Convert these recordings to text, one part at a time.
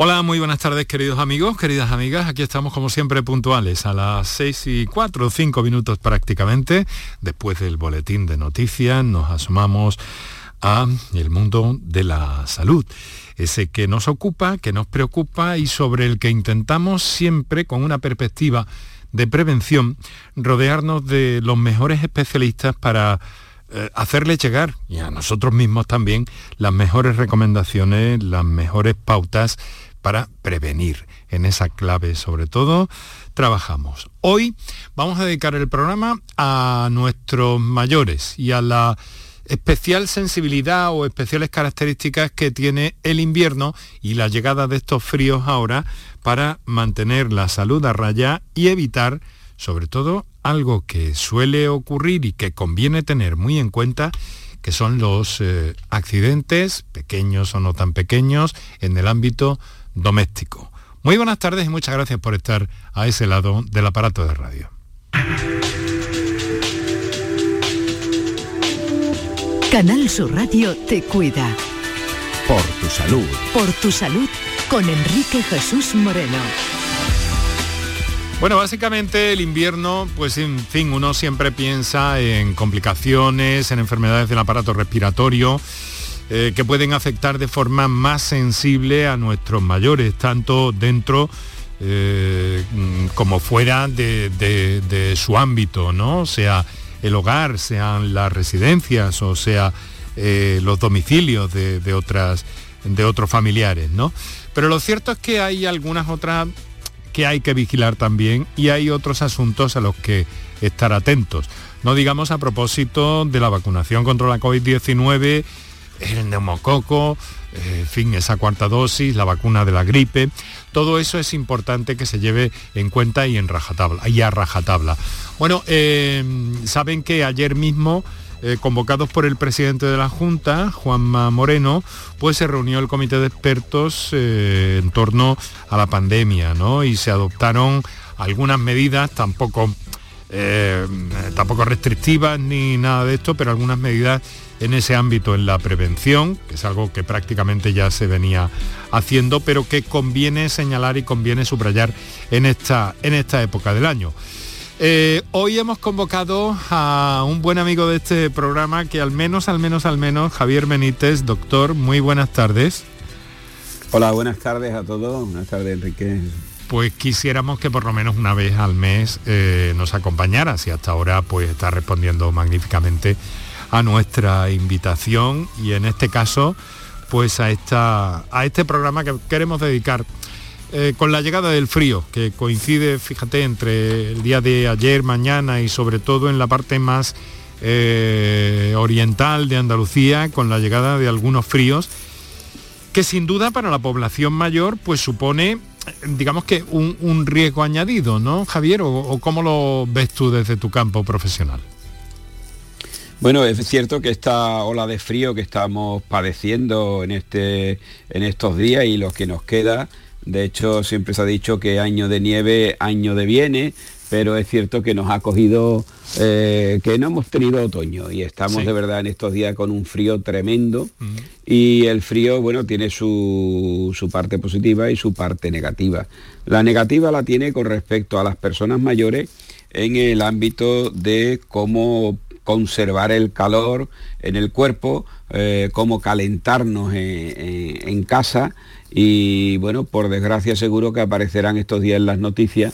Hola, muy buenas tardes queridos amigos, queridas amigas. Aquí estamos como siempre puntuales a las 6 y 4 o 5 minutos prácticamente. Después del boletín de noticias nos asomamos a el mundo de la salud. Ese que nos ocupa, que nos preocupa y sobre el que intentamos siempre con una perspectiva de prevención rodearnos de los mejores especialistas para eh, hacerle llegar, y a nosotros mismos también, las mejores recomendaciones, las mejores pautas para prevenir. En esa clave sobre todo trabajamos. Hoy vamos a dedicar el programa a nuestros mayores y a la especial sensibilidad o especiales características que tiene el invierno y la llegada de estos fríos ahora para mantener la salud a raya y evitar, sobre todo, algo que suele ocurrir y que conviene tener muy en cuenta, que son los eh, accidentes, pequeños o no tan pequeños, en el ámbito doméstico. Muy buenas tardes y muchas gracias por estar a ese lado del aparato de radio. Canal Sur Radio te cuida. Por tu salud. Por tu salud con Enrique Jesús Moreno. Bueno, básicamente el invierno, pues en fin, uno siempre piensa en complicaciones, en enfermedades del aparato respiratorio eh, que pueden afectar de forma más sensible a nuestros mayores, tanto dentro eh, como fuera de, su ámbito, ¿no? Sea el hogar, sean las residencias o sea eh, los domicilios de, otras, de otros familiares, ¿no? Pero lo cierto es que hay algunas otras que hay que vigilar también y hay otros asuntos a los que estar atentos. No digamos a propósito de la vacunación contra la COVID-19 el neumococo, eh, en fin, esa cuarta dosis, la vacuna de la gripe, todo eso es importante que se lleve en cuenta y, en rajatabla, a rajatabla. Bueno, eh, saben que ayer mismo, eh, convocados por el presidente de la Junta, Juanma Moreno, pues se reunió el comité de expertos en torno a la pandemia, ¿no? Y se adoptaron algunas medidas, tampoco, tampoco restrictivas ni nada de esto, pero algunas medidas en ese ámbito, en la prevención, que es algo que prácticamente ya se venía haciendo, pero que conviene señalar y conviene subrayar en esta, en esta época del año. Eh, hoy hemos convocado a un buen amigo de este programa que al menos, al menos, al menos, Javier Benítez, doctor, muy buenas tardes. Hola, buenas tardes a todos. Buenas tardes, Enrique. Pues quisiéramos que por lo menos una vez al mes eh, nos acompañara, si hasta ahora pues está respondiendo magníficamente a nuestra invitación y en este caso pues a, esta, a este programa que queremos dedicar eh, con la llegada del frío, que coincide, fíjate, entre el día de ayer, mañana y sobre todo en la parte más eh, oriental de Andalucía, con la llegada de algunos fríos, que sin duda para la población mayor pues supone, digamos que un, riesgo añadido, ¿no, Javier? ¿O cómo lo ves tú desde tu campo profesional? Bueno, es cierto que esta ola de frío que estamos padeciendo en, este, en estos días y lo que nos queda, de hecho siempre se ha dicho que año de nieve, año de viene, pero es cierto que nos ha cogido, eh, que no hemos tenido otoño y estamos de verdad en estos días con un frío tremendo y el frío, bueno, tiene su, su, parte positiva y su parte negativa. La negativa la tiene con respecto a las personas mayores en el ámbito de cómo conservar el calor en el cuerpo, eh, cómo calentarnos en, casa. Y bueno, por desgracia seguro que aparecerán estos días en las noticias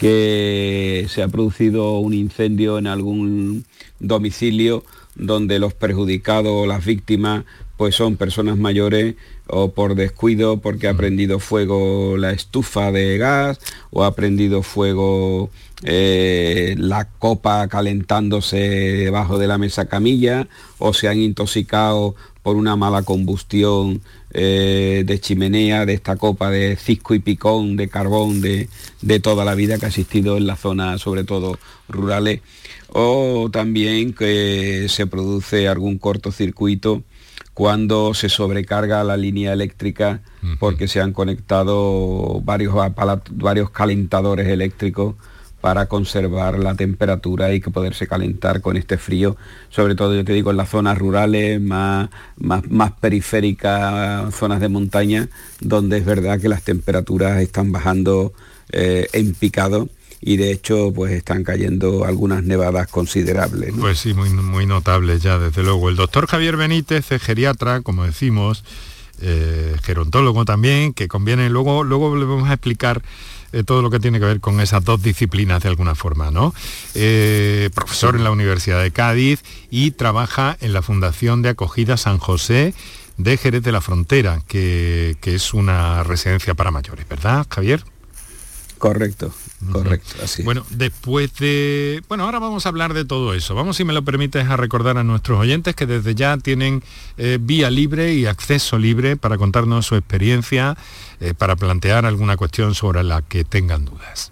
que se ha producido un incendio en algún domicilio donde los perjudicados, las víctimas, pues son personas mayores o por descuido porque ha prendido fuego la estufa de gas o ha prendido fuego eh, la copa calentándose debajo de la mesa camilla o se han intoxicado por una mala combustión eh, de chimenea, de esta copa de cisco y picón, de carbón, de, de toda la vida que ha existido en la zona, sobre todo rurales, o también que se produce algún cortocircuito cuando se sobrecarga la línea eléctrica porque se han conectado varios, varios calentadores eléctricos para conservar la temperatura y que poderse calentar con este frío, sobre todo yo te digo en las zonas rurales, más, más, más periféricas, zonas de montaña, donde es verdad que las temperaturas están bajando eh, en picado y de hecho pues están cayendo algunas nevadas considerables. Pues sí, muy, muy notables ya, desde luego. El doctor Javier Benítez es geriatra, como decimos, eh, gerontólogo también, que conviene, luego, luego le vamos a explicar eh, todo lo que tiene que ver con esas dos disciplinas de alguna forma, ¿no? Eh, profesor en la Universidad de Cádiz y trabaja en la Fundación de Acogida San José de Jerez de la Frontera, que, que es una residencia para mayores, ¿verdad, Javier? Correcto, correcto, así. Bueno, después de... Bueno, ahora vamos a hablar de todo eso. Vamos, si me lo permites, a recordar a nuestros oyentes que desde ya tienen eh, vía libre y acceso libre para contarnos su experiencia, eh, para plantear alguna cuestión sobre la que tengan dudas.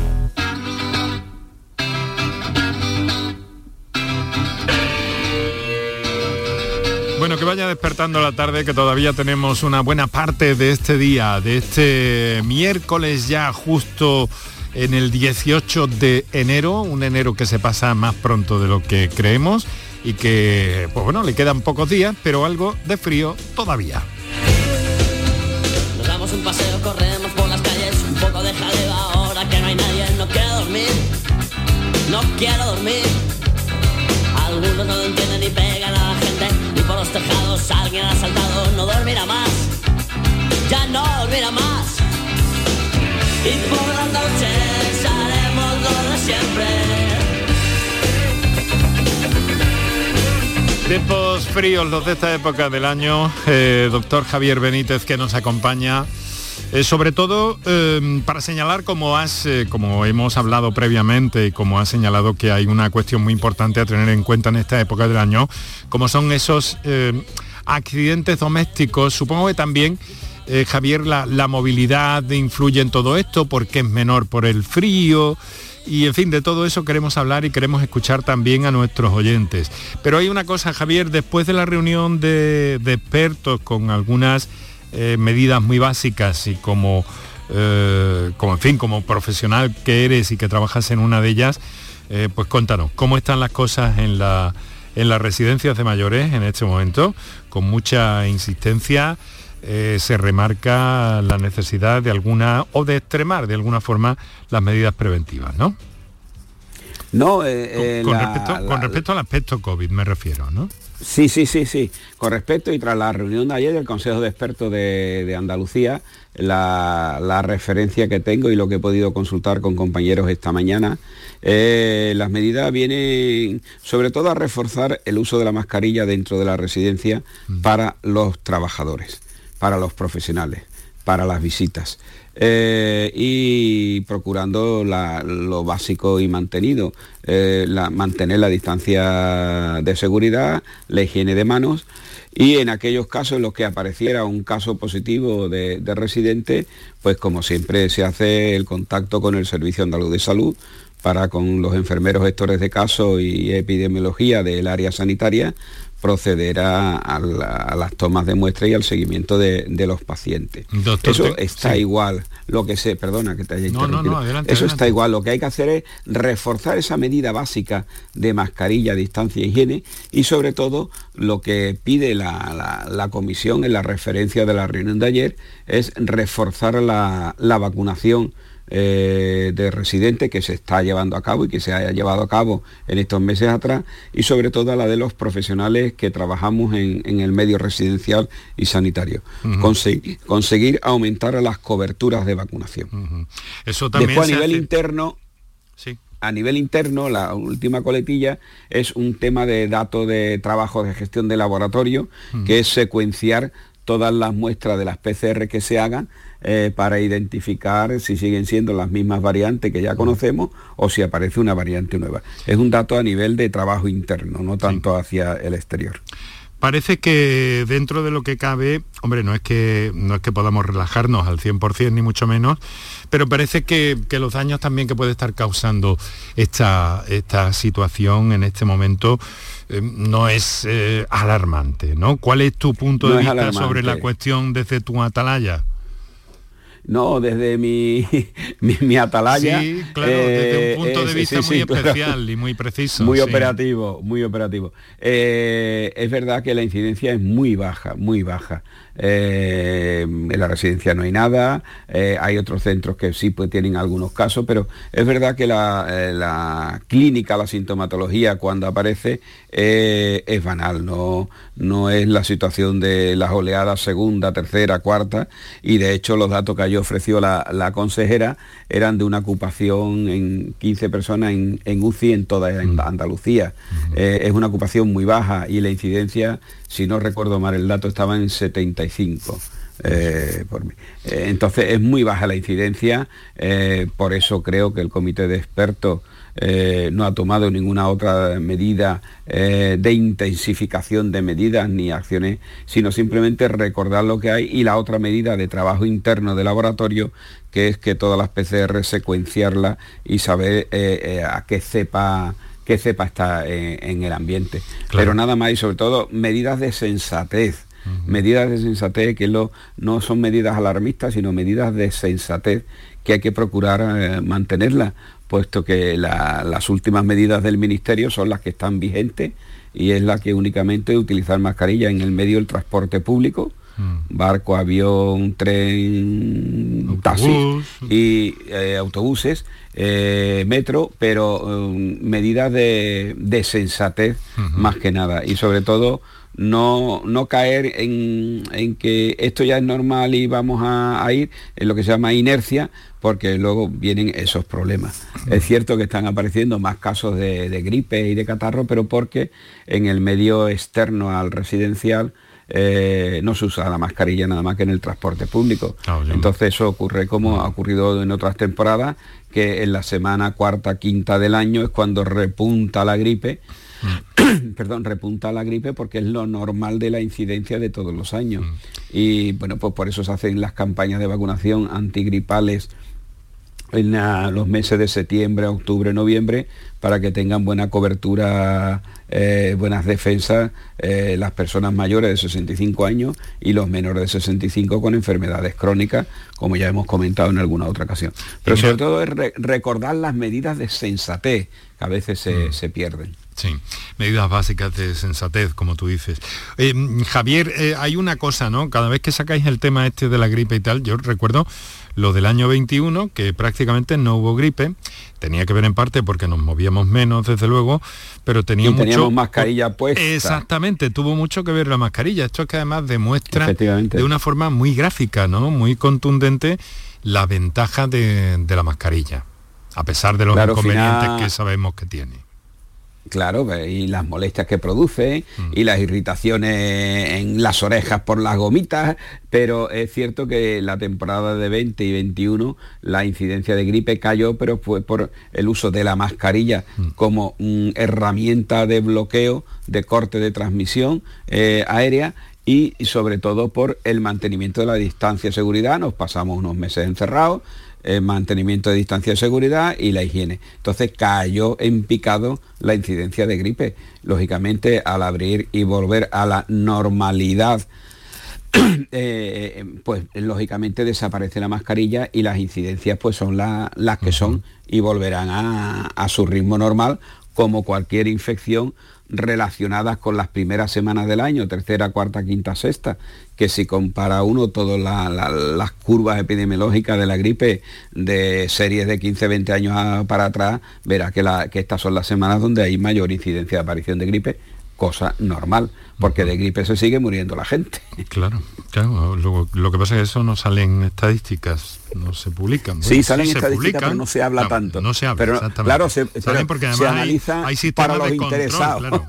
Bueno, que vaya despertando la tarde, que todavía tenemos una buena parte de este día, de este miércoles ya justo en el 18 de enero, un enero que se pasa más pronto de lo que creemos y que, pues bueno, le quedan pocos días, pero algo de frío todavía. No quiero dormir. Algunos no entienden y pegan a la gente, los tejados alguien ha saltado, no dormirá más, ya no dormirá más. Y por las noches haremos lo siempre. Tiempos fríos los de esta época del año, eh, doctor Javier Benítez que nos acompaña, eh, sobre todo eh, para señalar como has, eh, como hemos hablado previamente y como has señalado que hay una cuestión muy importante a tener en cuenta en esta época del año, como son esos eh, accidentes domésticos, supongo que también eh, Javier, la, la movilidad influye en todo esto porque es menor por el frío. Y en fin, de todo eso queremos hablar y queremos escuchar también a nuestros oyentes. Pero hay una cosa, Javier, después de la reunión de, de expertos con algunas eh, medidas muy básicas y como, eh, como, en fin, como profesional que eres y que trabajas en una de ellas, eh, pues cuéntanos, ¿cómo están las cosas en la en las residencias de mayores en este momento? Con mucha insistencia se remarca la necesidad de alguna o de extremar de alguna forma las medidas preventivas, ¿no? No, eh, eh, con, la- respecto, la- con respecto al aspecto COVID me refiero, ¿no? Sí, sí, sí, sí. Con respecto y tras la reunión de ayer del Consejo de Expertos de, de Andalucía, la, la referencia que tengo y lo que he podido consultar con compañeros esta mañana, eh, las medidas vienen sobre todo a reforzar el uso de la mascarilla dentro de la residencia para los trabajadores, para los profesionales, para las visitas. Eh, y procurando lo básico y mantenido, eh, mantener la distancia de seguridad, la higiene de manos y en aquellos casos en los que apareciera un caso positivo de, de residente, pues como siempre se hace el contacto con el Servicio Andaluz de Salud para con los enfermeros gestores de caso y epidemiología del área sanitaria proceder a, a la- a las tomas de muestra y al seguimiento de, de los pacientes. Doctor, Eso te- está sí. igual. Lo que se, perdona que te haya No, no, no, interrumpido. adelante, Eso adelante. está igual. Lo que hay que hacer es reforzar esa medida básica de mascarilla, distancia e higiene y sobre todo lo que pide la, la- la comisión en la referencia de la reunión de ayer es reforzar la vacunación eh, de residentes que se está llevando a cabo y que se haya llevado a cabo en estos meses atrás y sobre todo la de los profesionales que trabajamos en, en el medio residencial y sanitario. Consegui- conseguir aumentar las coberturas de vacunación. Eso también Después a nivel hace- interno, Sí. a nivel interno, la última coletilla es un tema de datos de trabajo de gestión de laboratorio, que es secuenciar todas las muestras de las PCR que se hagan eh, para identificar si siguen siendo las mismas variantes que ya conocemos o si aparece una variante nueva. Es un dato a nivel de trabajo interno, no tanto hacia el exterior. parece que dentro de lo que cabe, hombre, no es que, no es que podamos relajarnos al 100% ni mucho menos, pero parece que, los daños también que puede estar causando esta, esta situación en este momento eh, no es eh, alarmante, ¿no? ¿Cuál es tu punto de vista sobre la cuestión desde tu atalaya? No, desde mi, mi, atalaya. Sí, claro, desde un punto de vista muy especial y muy preciso. Muy operativo, muy operativo. es verdad que la incidencia es muy baja, muy baja. Eh, en la residencia no hay nada, eh, hay otros centros que sí pues, tienen algunos casos, pero es verdad que la, eh, clínica, la sintomatología cuando aparece es banal, no, no es la situación de las oleadas segunda, tercera, cuarta, y de hecho los datos que yo ofreció la, consejera eran de una ocupación en 15 personas en, UCI en toda Andalucía. es una ocupación muy baja y la incidencia si no recuerdo mal el dato, estaba en 75. Eh, eh, entonces es muy baja la incidencia, eh, por eso creo que el comité de expertos no ha tomado ninguna otra medida de intensificación de medidas ni acciones, sino simplemente recordar lo que hay y la otra medida de trabajo interno de laboratorio, que es que todas las PCR secuenciarlas y saber a qué cepa que sepa estar en, el ambiente. Pero nada más y sobre todo medidas de sensatez. Medidas de sensatez que no son medidas alarmistas, sino medidas de sensatez que hay que procurar eh, mantenerlas, puesto que las últimas medidas del Ministerio son las que están vigentes y es la que únicamente utilizar mascarilla en el medio del transporte público, Mm. barco, avión, tren, taxis y eh, autobuses, eh, metro, pero um, medidas de, sensatez más que nada. Y sobre todo no, no caer en, que esto ya es normal y vamos a, ir en lo que se llama inercia, porque luego vienen esos problemas. Es cierto que están apareciendo más casos de, de gripe y de catarro, pero porque en el medio externo al residencial eh, no se usa la mascarilla nada más que en el transporte público. Ah, Entonces eso ocurre como ha ocurrido en otras temporadas, que en la semana cuarta, quinta del año es cuando repunta la gripe. Mm. perdón, repunta la gripe porque es lo normal de la incidencia de todos los años. Mm. Y bueno, pues por eso se hacen las campañas de vacunación antigripales en los meses de septiembre, octubre, noviembre, para que tengan buena cobertura, eh, buenas defensas eh, las personas mayores de 65 años y los menores de 65 con enfermedades crónicas, como ya hemos comentado en alguna otra ocasión. Pero sobre todo es recordar las medidas de sensatez que a veces se, mm. se pierden. Sí, medidas básicas de sensatez, como tú dices. Eh, Javier, hay una cosa, ¿no? Cada vez que sacáis el tema este de la gripe y tal, yo recuerdo lo del año 21, que prácticamente no hubo gripe, tenía que ver en parte porque nos movíamos menos, desde luego, pero tenía teníamos mascarilla puesta. Exactamente, tuvo mucho que ver la mascarilla. Esto es que además demuestra de una forma muy gráfica, ¿no? Muy contundente la ventaja de, la mascarilla, a pesar de los inconvenientes que sabemos que tiene. Claro, y las molestias que produce mm. y las irritaciones en las orejas por las gomitas, pero es cierto que la temporada de 20 y 21 la incidencia de gripe cayó, pero fue por el uso de la mascarilla mm. como herramienta de bloqueo, de corte de transmisión eh, aérea y sobre todo por el mantenimiento de la distancia de seguridad. Nos pasamos unos meses encerrados, el eh, mantenimiento de distancia de seguridad y la higiene. Entonces cayó en picado la incidencia de gripe. Lógicamente, al abrir y volver a la normalidad, eh, pues lógicamente desaparece la mascarilla y las incidencias pues son las que son y volverán a su ritmo normal como cualquier infección relacionadas con las primeras semanas del año, tercera, cuarta, quinta, sexta, que si compara uno todas las curvas epidemiológicas de la gripe de series de 15, 20 años para atrás, verá que, que estas son las semanas donde hay mayor incidencia de aparición de gripe, cosa normal porque de gripe se sigue muriendo la gente. Claro, claro. Lo, que pasa es que eso no sale en estadísticas, no se publican. sí, salen estadísticas, pero no se habla tanto. No se habla, pero, Claro, se, porque analiza para los interesados.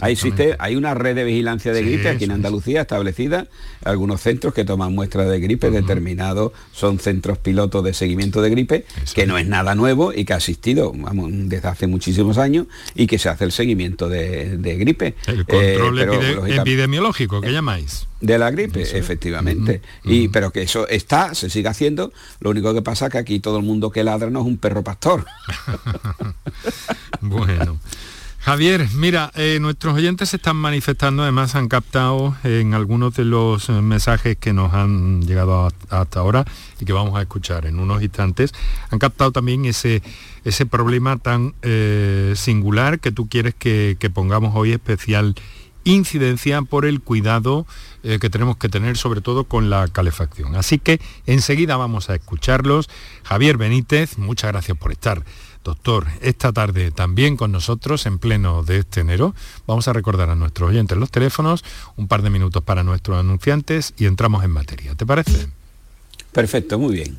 hay, existe, hay una red de vigilancia de gripe aquí en Andalucía establecida, algunos centros que toman muestras de gripe determinados, son centros pilotos de seguimiento de gripe, que no es nada nuevo y que ha existido vamos, desde hace muchísimos años y que se hace el seguimiento de, gripe. El control epidemiológico que llamáis. De la gripe, efectivamente. y, pero que eso está, se sigue haciendo. Lo único que pasa es que aquí todo el mundo que ladra no es un perro pastor. bueno. Javier, mira, eh, nuestros oyentes se están manifestando, además han captado en algunos de los eh, mensajes que nos han llegado hasta ahora y que vamos a escuchar en unos instantes, han captado también ese, ese problema tan eh, singular que tú quieres que, que, pongamos hoy especial incidencia por el cuidado que tenemos que tener sobre todo con la calefacción. Así que enseguida vamos a escucharlos. Javier Benítez, muchas gracias por estar Doctor, esta tarde también con nosotros en pleno de este enero vamos a recordar a nuestros oyentes los teléfonos, un par de minutos para nuestros anunciantes y entramos en materia. ¿Te parece? Perfecto, muy bien.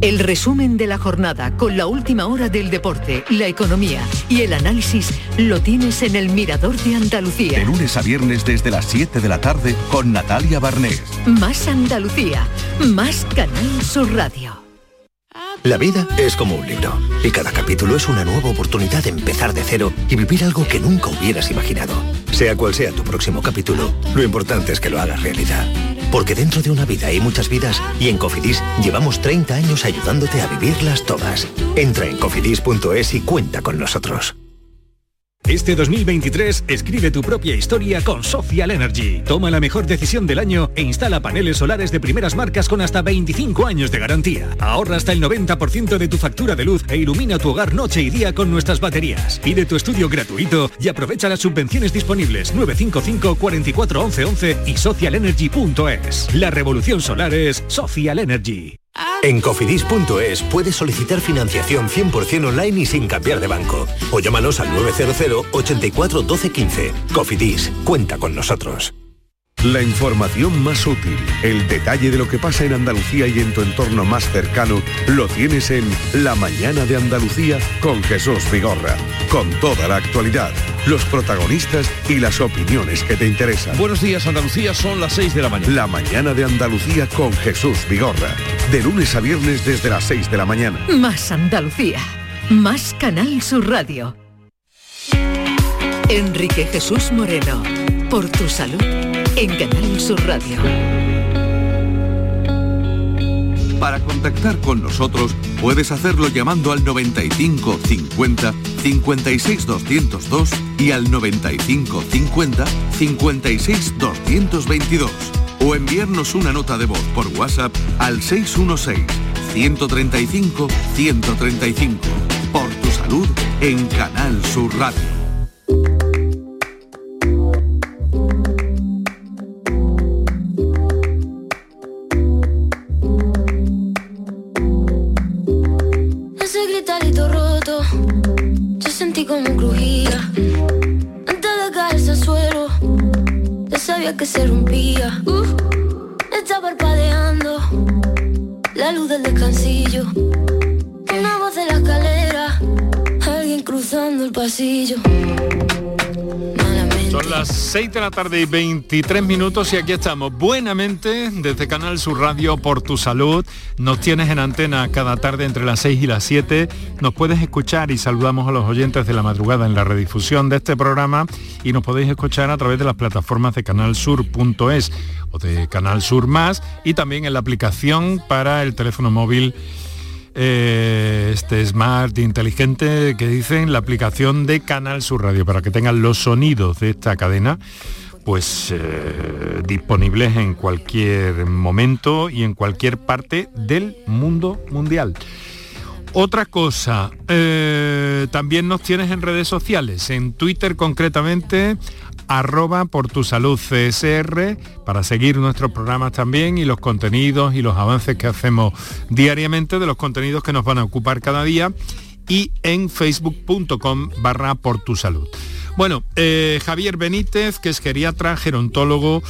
El resumen de la jornada con la última hora del deporte, la economía y el análisis lo tienes en el Mirador de Andalucía. De lunes a viernes desde las 7 de la tarde con Natalia Barnés. Más Andalucía, más Canal Sur Radio. La vida es como un libro y cada capítulo es una nueva oportunidad de empezar de cero y vivir algo que nunca hubieras imaginado. Sea cual sea tu próximo capítulo, lo importante es que lo hagas realidad. Porque dentro de una vida hay muchas vidas y en Cofidis llevamos 30 años ayudándote a vivirlas todas. Entra en cofidis.es y cuenta con nosotros. Este 2023 escribe tu propia historia con Social Energy. Toma la mejor decisión del año e instala paneles solares de primeras marcas con hasta 25 años de garantía. Ahorra hasta el 90% de tu factura de luz e ilumina tu hogar noche y día con nuestras baterías. Pide tu estudio gratuito y aprovecha las subvenciones disponibles 955 44 11 y socialenergy.es. La revolución solar es Social Energy. En cofidis.es puedes solicitar financiación 100% online y sin cambiar de banco. O llámanos al 900 84 12 15. Cofidis, cuenta con nosotros. La información más útil, el detalle de lo que pasa en Andalucía y en tu entorno más cercano, lo tienes en La Mañana de Andalucía con Jesús Vigorra. Con toda la actualidad, los protagonistas y las opiniones que te interesan. Buenos días Andalucía, son las 6 de la mañana. La Mañana de Andalucía con Jesús Vigorra. De lunes a viernes desde las 6 de la mañana. Más Andalucía. Más Canal Sur Radio. Enrique Jesús Moreno. Por tu salud en Canal Sur Radio. Para contactar con nosotros puedes hacerlo llamando al 95 50 56 202 y al 95 50 56 222 o enviarnos una nota de voz por WhatsApp al 616 135 135. Por tu salud en Canal Sur Radio. Que se rompía. Uh, está parpadeando la luz del descansillo. Una voz de la escalera, alguien cruzando el pasillo. Las 6 de la tarde y 23 minutos y aquí estamos buenamente desde Canal Sur Radio por tu salud. Nos tienes en antena cada tarde entre las 6 y las 7. Nos puedes escuchar y saludamos a los oyentes de la madrugada en la redifusión de este programa y nos podéis escuchar a través de las plataformas de canalsur.es o de Canal Sur Más y también en la aplicación para el teléfono móvil eh, este smart inteligente que dicen la aplicación de Canal Sur Radio para que tengan los sonidos de esta cadena pues eh, disponibles en cualquier momento y en cualquier parte del mundo mundial. Otra cosa, eh, también nos tienes en redes sociales, en Twitter concretamente, arroba por tu salud CSR para seguir nuestros programas también y los contenidos y los avances que hacemos diariamente de los contenidos que nos van a ocupar cada día y en facebook.com barra por tu salud. Bueno, eh, Javier Benítez, que es geriatra, gerontólogo,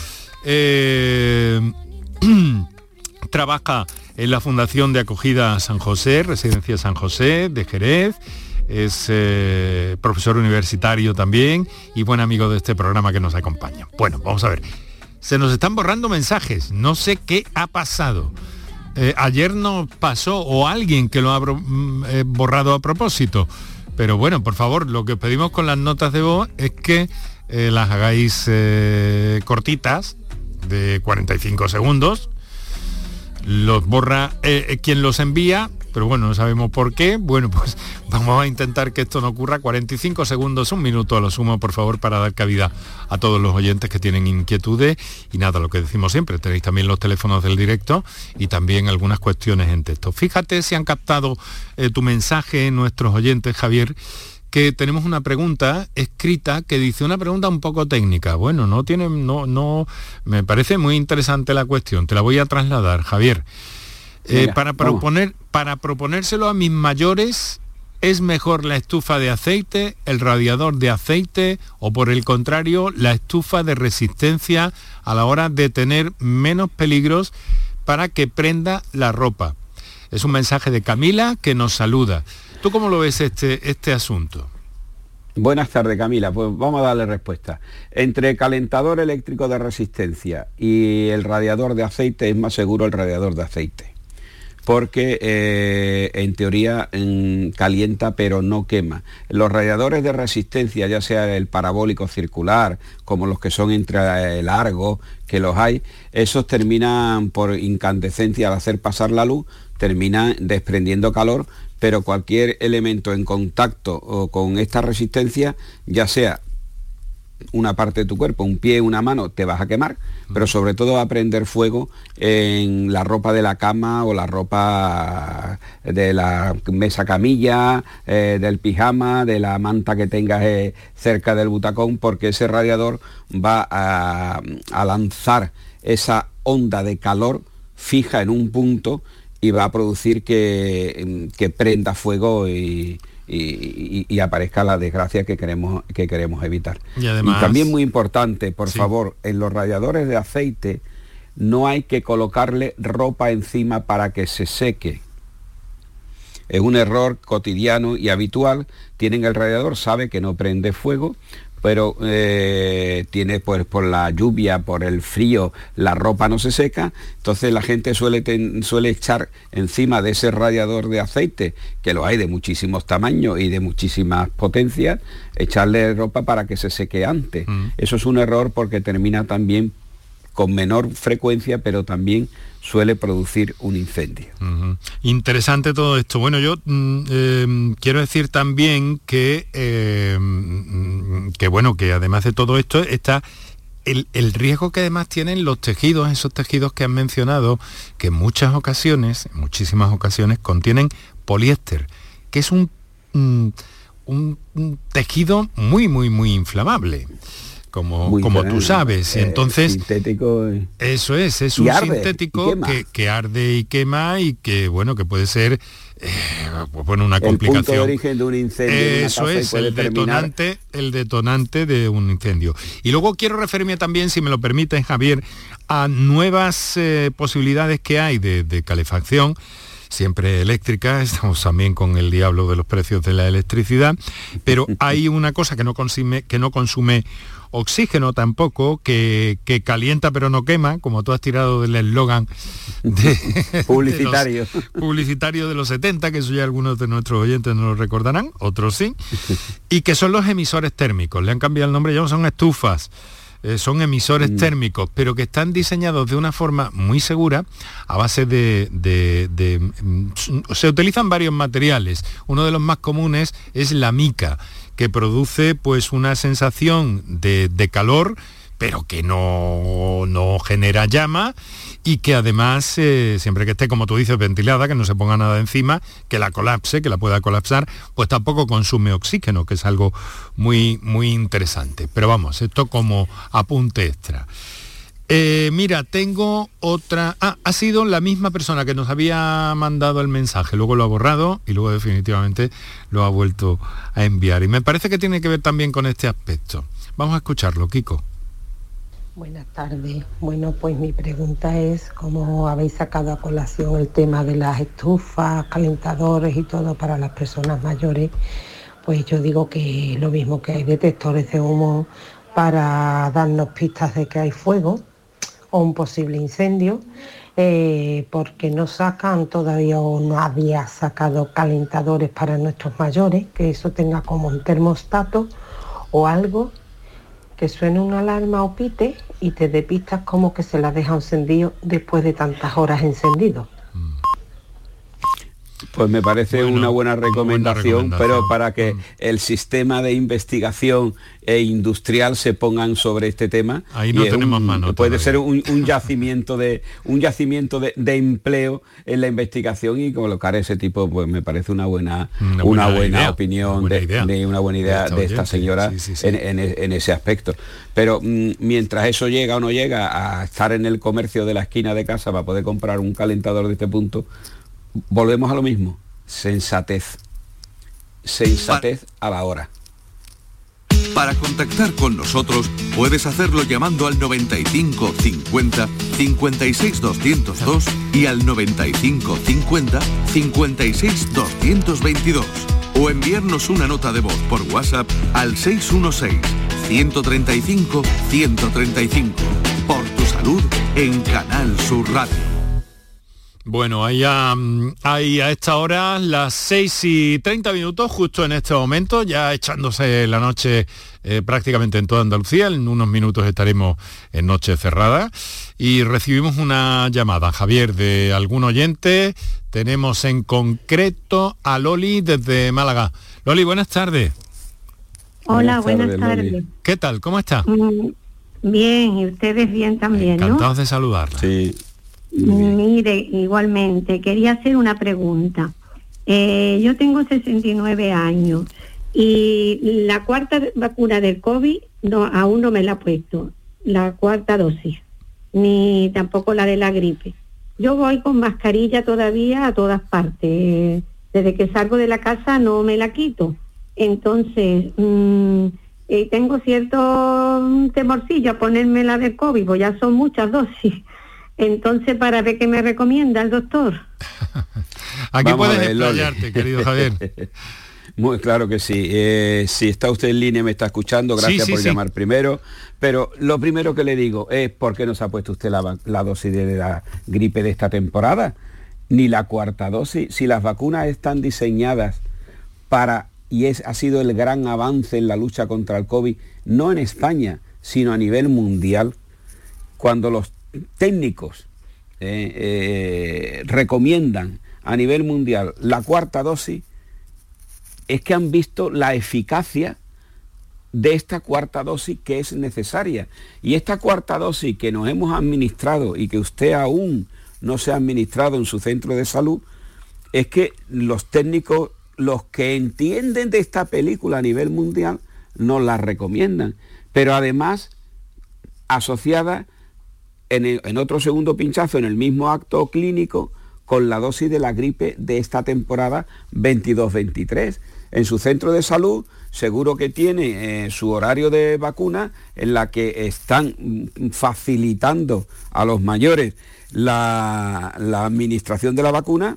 eh, trabaja en la Fundación de Acogida San José, Residencia San José de Jerez. Es eh, profesor universitario también y buen amigo de este programa que nos acompaña. Bueno, vamos a ver. Se nos están borrando mensajes. No sé qué ha pasado. Eh, ayer nos pasó o alguien que lo ha mm, eh, borrado a propósito. Pero bueno, por favor, lo que pedimos con las notas de voz es que las hagáis cortitas, de 45 segundos, los borra quien los envía, pero bueno, no sabemos por qué. Bueno, pues vamos a intentar que esto no ocurra. 45 segundos, un minuto a lo sumo, por favor, para dar cabida a todos los oyentes que tienen inquietudes. Y nada, lo que decimos siempre, tenéis también los teléfonos del directo y también algunas cuestiones en texto. Fíjate si han captado eh, tu mensaje nuestros oyentes, Javier que tenemos una pregunta escrita que dice una pregunta un poco técnica. Bueno, no tiene, no, no, me parece muy interesante la cuestión. Te la voy a trasladar, Javier. Eh, para proponer, para proponérselo a mis mayores, ¿es mejor la estufa de aceite, el radiador de aceite o por el contrario, la estufa de resistencia a la hora de tener menos peligros para que prenda la ropa? Es un mensaje de Camila que nos saluda. ¿Tú cómo lo ves este, este asunto? Buenas tardes, Camila. Pues vamos a darle respuesta. Entre calentador eléctrico de resistencia y el radiador de aceite es más seguro el radiador de aceite. Porque eh, en teoría calienta pero no quema. Los radiadores de resistencia, ya sea el parabólico circular, como los que son entre largo, que los hay, esos terminan por incandescencia al hacer pasar la luz, terminan desprendiendo calor, pero cualquier elemento en contacto con esta resistencia, ya sea una parte de tu cuerpo, un pie, una mano, te vas a quemar, pero sobre todo va a prender fuego en la ropa de la cama o la ropa de la mesa camilla, eh, del pijama, de la manta que tengas eh, cerca del butacón, porque ese radiador va a, lanzar esa onda de calor fija en un punto y va a producir que, prenda fuego y, aparezca la desgracia que queremos, que queremos evitar. Y, también muy importante, por favor, en los radiadores de aceite no hay que colocarle ropa encima para que se seque. Es un error cotidiano y habitual. Tienen el radiador, sabe que no prende fuego, pero eh, tiene pues por la lluvia, por el frío, la ropa no se seca, entonces la gente suele, suele echar encima de ese radiador de aceite, que lo hay de muchísimos tamaños y de muchísimas potencias, echarle ropa para que se seque antes. Mm. Eso es un error porque termina también con menor frecuencia, pero también suele producir un incendio. Interesante todo esto. Bueno, yo mm, em, quiero decir también que, em, que, bueno, que además de todo esto está el, riesgo que además tienen los tejidos, esos tejidos que han mencionado, que en muchas ocasiones, en muchísimas ocasiones, contienen poliéster, que es un, mm, un tejido muy, muy, muy inflamable como, como tú sabes. y eh, entonces, sintético. Eso es, es un sintético que, arde y quema y que, bueno, que puede ser eh, bueno, una complicación. El punto de origen de un incendio. Eso es, el detonante, el detonante de un incendio. Y luego quiero referirme también, si me lo permiten, Javier, a nuevas eh, posibilidades que hay de, de calefacción siempre eléctrica, estamos también con el diablo de los precios de la electricidad, pero hay una cosa que no consume, que no consume oxígeno tampoco, que, calienta pero no quema, como tú has tirado del eslogan de, publicitario. De publicitario de los 70, que eso ya algunos de nuestros oyentes no lo recordarán, otros sí, y que son los emisores térmicos. Le han cambiado el nombre, ya no son estufas. Eh, son emisores mm. térmicos, pero que están diseñados de una forma muy segura a base de, de, mm, Se utilizan varios materiales. Uno de los más comunes es la mica, que produce pues una sensación de, calor, pero que no, no, genera llama y que además, eh, siempre que esté, como tú dices, ventilada, que no se ponga nada encima, que la colapse, que la pueda colapsar, pues tampoco consume oxígeno, que es algo muy, muy interesante. Pero vamos, esto como apunte extra. Eh, mira, tengo otra... Ah, ha sido la misma persona que nos había mandado el mensaje, luego lo ha borrado y luego definitivamente lo ha vuelto a enviar. Y me parece que tiene que ver también con este aspecto. Vamos a escucharlo, Kiko. Buenas tardes. Bueno, pues mi pregunta es cómo habéis sacado a colación el tema de las estufas, calentadores y todo para las personas mayores. Pues yo digo que lo mismo que hay detectores de humo para darnos pistas de que hay fuego o un posible incendio, eh, porque no sacan todavía o no había sacado calentadores para nuestros mayores, que eso tenga como un termostato o algo que suene una alarma o pite y te dé pistas como que se la deja encendido después de tantas horas encendido. Pues me parece una buena recomendación, pero para que el sistema de investigación e industrial se pongan sobre este tema. Ahí no tenemos mano. Puede ser un, yacimiento de un yacimiento de, empleo en la investigación y colocar ese tipo, pues me parece una buena una buena, opinión de, una buena idea de, esta señora En, ese aspecto. Pero mm, mientras eso llega o no llega a estar en el comercio de la esquina de casa para poder comprar un calentador de este punto, volvemos a lo mismo, sensatez. Sensatez a la hora. Para contactar con nosotros puedes hacerlo llamando al 95 50 56 202 y al 95 50 56 222 o enviarnos una nota de voz por WhatsApp al 616 135 135 por tu salud en Canal Sur Radio. Bueno, ahí a, a esta hora, las 6 y 30 minutos, justo en este momento, ya echándose la noche eh, prácticamente en toda Andalucía, en unos minutos estaremos en noche cerrada y recibimos una llamada, Javier, de algún oyente. Tenemos en concreto a Loli desde Málaga. Loli, buenas tardes. Hola, buenas tardes. ¿Qué tal? ¿Cómo está? Mm, bien, y ustedes bien también, Encantados de saludarla. Sí. Mire, igualmente, quería hacer una pregunta. Eh, yo tengo 69 años y la cuarta vacuna del COVID no, aún no me la he puesto, la cuarta dosis, ni tampoco la de la gripe. Yo voy con mascarilla todavía a todas partes. Desde que salgo de la casa no me la quito. Entonces, mm, eh, tengo cierto temorcillo a ponerme la de COVID, pues ya son muchas dosis. Entonces, ¿para ver qué me recomienda el doctor? Aquí puedes explayarte, querido Javier. Muy claro que sí. Eh, si está usted en línea, me está escuchando, gracias por llamar primero. Pero lo primero que le digo es por qué no se ha puesto usted la, dosis de la gripe de esta temporada, ni la cuarta dosis. Si las vacunas están diseñadas para, y es, ha sido el gran avance en la lucha contra el COVID, no en España, sino a nivel mundial, cuando los técnicos eh, eh, recomiendan a nivel mundial la cuarta dosis, es que han visto la eficacia de esta cuarta dosis que es necesaria. Y esta cuarta dosis que nos hemos administrado y que usted aún no se ha administrado en su centro de salud, es que los técnicos, los que entienden de esta película a nivel mundial, nos la recomiendan. Pero además asociada en, otro segundo pinchazo, en el mismo acto clínico, con la dosis de la gripe de esta temporada 22-23. En su centro de salud seguro que tiene eh, su horario de vacuna en la que están mm, facilitando a los mayores la, administración de la vacuna.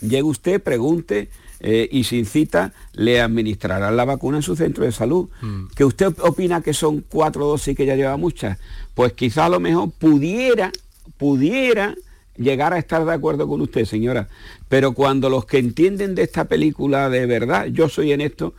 Llegue usted, pregunte, eh, y sin cita le administrarán la vacuna en su centro de salud. Mm. ¿Que usted opina que son cuatro dosis que ya lleva muchas? Pues quizá a lo mejor pudiera, pudiera llegar a estar de acuerdo con usted, señora. Pero cuando los que entienden de esta película de verdad, yo soy en esto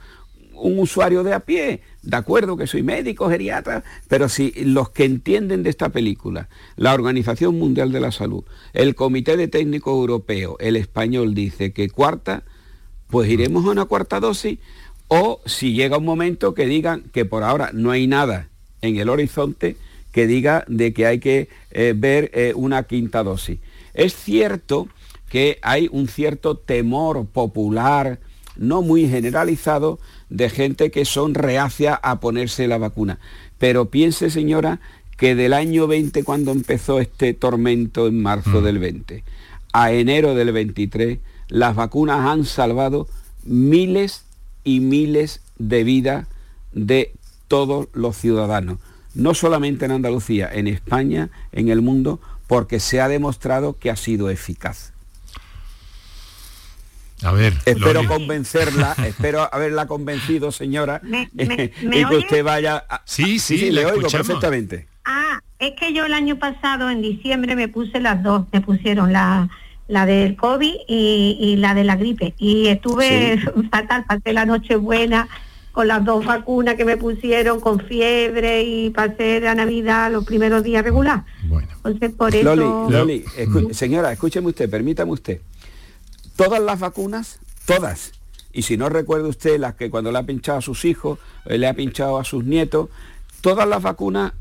un usuario de a pie, de acuerdo que soy médico, geriatra, pero si los que entienden de esta película, la Organización Mundial de la Salud, el Comité de Técnico Europeo, el español dice que cuarta, pues iremos a una cuarta dosis o si llega un momento que digan que por ahora no hay nada en el horizonte que diga de que hay que eh, ver eh, una quinta dosis. Es cierto que hay un cierto temor popular, no muy generalizado, de gente que son reacia a ponerse la vacuna. Pero piense, señora, que del año 20, cuando empezó este tormento en marzo mm. del 20, a enero del 23, las vacunas han salvado miles y miles de vidas de todos los ciudadanos. no solamente en Andalucía, en España, en el mundo, porque se ha demostrado que ha sido eficaz. A ver, espero convencerla, espero haberla convencido, señora, y que usted vaya. Sí, sí, le oigo perfectamente. Ah, es que yo el año pasado, en diciembre, me puse las dos, me pusieron la, la del COVID y, la de la gripe. Y estuve fatal, pasé la noche buena con las dos vacunas que me pusieron, con fiebre y pasé la Navidad los primeros días regular. Bueno. Entonces, por eso... Loli, Loli señora, escúcheme usted, permítame usted. Todas las vacunas, todas, y si no recuerda usted las que cuando le ha pinchado a sus hijos, eh, le ha pinchado a sus nietos, todas las vacunas,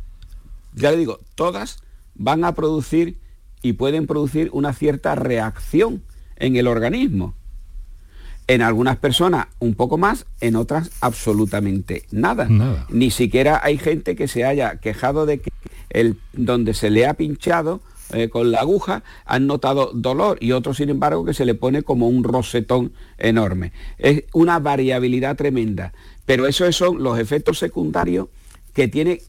ya le digo, todas van a producir y pueden producir una cierta reacción en el organismo. En algunas personas un poco más, en otras absolutamente nada. Ni siquiera hay gente que se haya quejado de que el, donde se le ha pinchado eh, con la aguja han notado dolor y otros, sin embargo, que se le pone como un rosetón enorme. Es una variabilidad tremenda. Pero esos son los efectos secundarios que tiene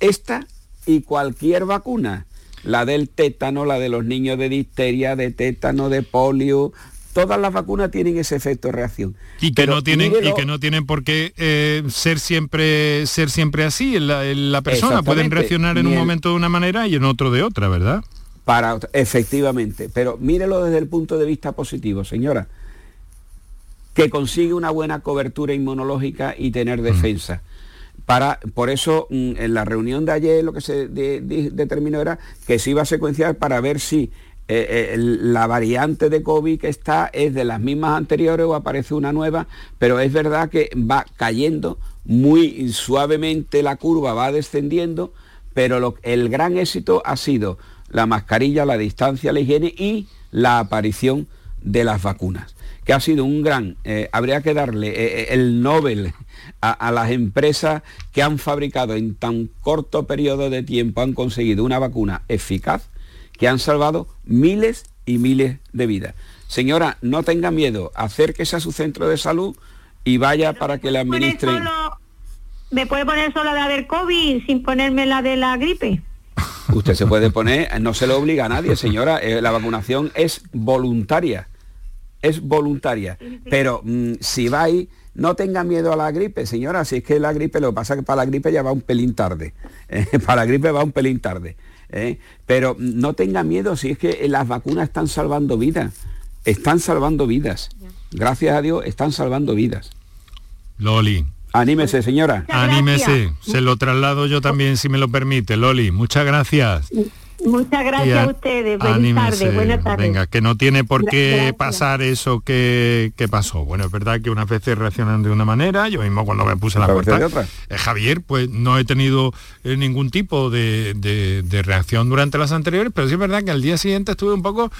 esta y cualquier vacuna la del tétano, la de los niños de difteria, de tétano, de polio, todas las vacunas tienen ese efecto de reacción. Y que no tienen, y que no tienen por qué eh, ser siempre ser siempre así en la, persona. Pueden reaccionar en un momento de una manera y en otro de otra, ¿verdad? Para efectivamente. Pero mírelo desde el punto de vista positivo, señora. Que consigue una buena cobertura inmunológica y tener mm. Para, por eso mm, en la reunión de ayer lo que se determinó era que se iba a secuenciar para ver si eh, eh, la variante de COVID que está es de las mismas anteriores o aparece una nueva, pero es verdad que va cayendo muy suavemente la curva, va descendiendo, pero el gran éxito ha sido la mascarilla, la distancia, la higiene y la aparición de las vacunas, que ha sido un gran, eh, habría que darle el Nobel a, las empresas que han fabricado en tan corto periodo de tiempo, han conseguido una vacuna eficaz que han salvado miles y miles de vidas. Señora, no tenga miedo, acérquese a su centro de salud y vaya para que le administren. ¿Me puede poner solo la del COVID sin ponerme la de la gripe? Usted se puede poner, no se lo obliga a nadie, señora, eh, la vacunación es voluntaria, es voluntaria, pero mm, si va ahí no tenga miedo a la gripe, señora, si es que la gripe, lo que pasa es que para la gripe ya va un pelín tarde. Eh, para la gripe va un pelín tarde. Eh. Pero no tenga miedo si es que las vacunas están salvando vidas. Están salvando vidas. Gracias a Dios están salvando vidas. Loli. Anímese, señora. Anímese. Se lo traslado yo también, si me lo permite. Loli, muchas gracias. Muchas gracias a, ustedes. Buenas tardes. Buenas tardes. Venga, que no tiene por qué pasar eso que, pasó. Bueno, es verdad que unas veces reaccionan de una manera, yo mismo cuando me puse la puerta, eh, Javier, pues no he tenido eh, ningún tipo de, reacción durante las anteriores, pero sí es verdad que al día siguiente estuve un poco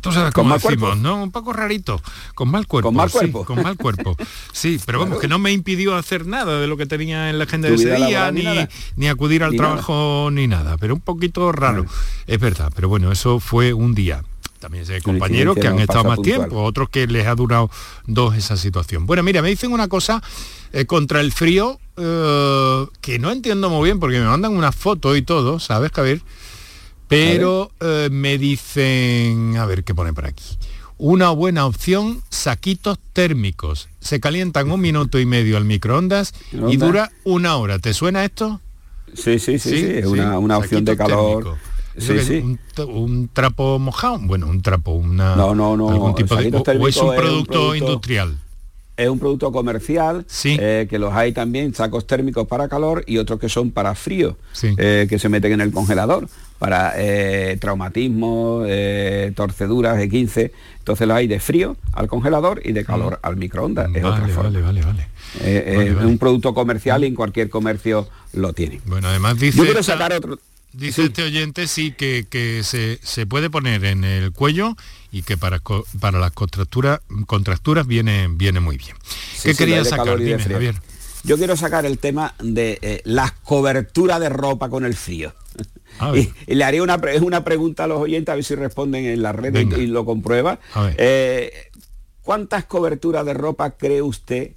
tú sabes cómo decimos, ¿no? Un poco rarito, con mal cuerpo. Con mal cuerpo. Sí, con mal cuerpo. Sí, pero vamos, que no me impidió hacer nada de lo que tenía en la agenda de ese día, ni, acudir al trabajo, ni nada. Pero un poquito raro, es verdad. Pero bueno, eso fue un día. También hay compañeros que han estado más tiempo, otros que les ha durado dos esa situación. Bueno, mira, me dicen una cosa eh, contra el frío eh, que no entiendo muy bien porque me mandan una foto y todo, ¿sabes, Javier? Pero eh, me dicen, a ver qué pone por aquí. Una buena opción, saquitos térmicos. Se calientan un minuto y medio al microondas y dura una hora. ¿Te suena esto? Sí, sí, sí, sí, es una, opción de calor. Sí, sí. Un, trapo mojado, bueno, un trapo, una no, no, no. algún tipo de o es un producto industrial es un producto comercial, sí. Eh, que los hay también, sacos térmicos para calor y otros que son para frío, eh, que se meten en el congelador, para eh, traumatismo, torceduras de 15. Entonces los hay de frío al congelador y de calor al microondas. Es vale, vale, vale, vale. Es un producto comercial y en cualquier comercio lo tiene. Bueno, además dice... Yo quiero sacar otro... Dice este oyente sí que, que se, se, puede poner en el cuello y que para, para las contracturas, contracturas viene, viene muy bien. ¿Qué querías sacar? Yo quiero sacar el tema de eh, las coberturas de ropa con el frío. Y, le haría una, una pregunta a los oyentes a ver si responden en la red y, lo comprueba. Eh, ¿Cuántas coberturas de ropa cree usted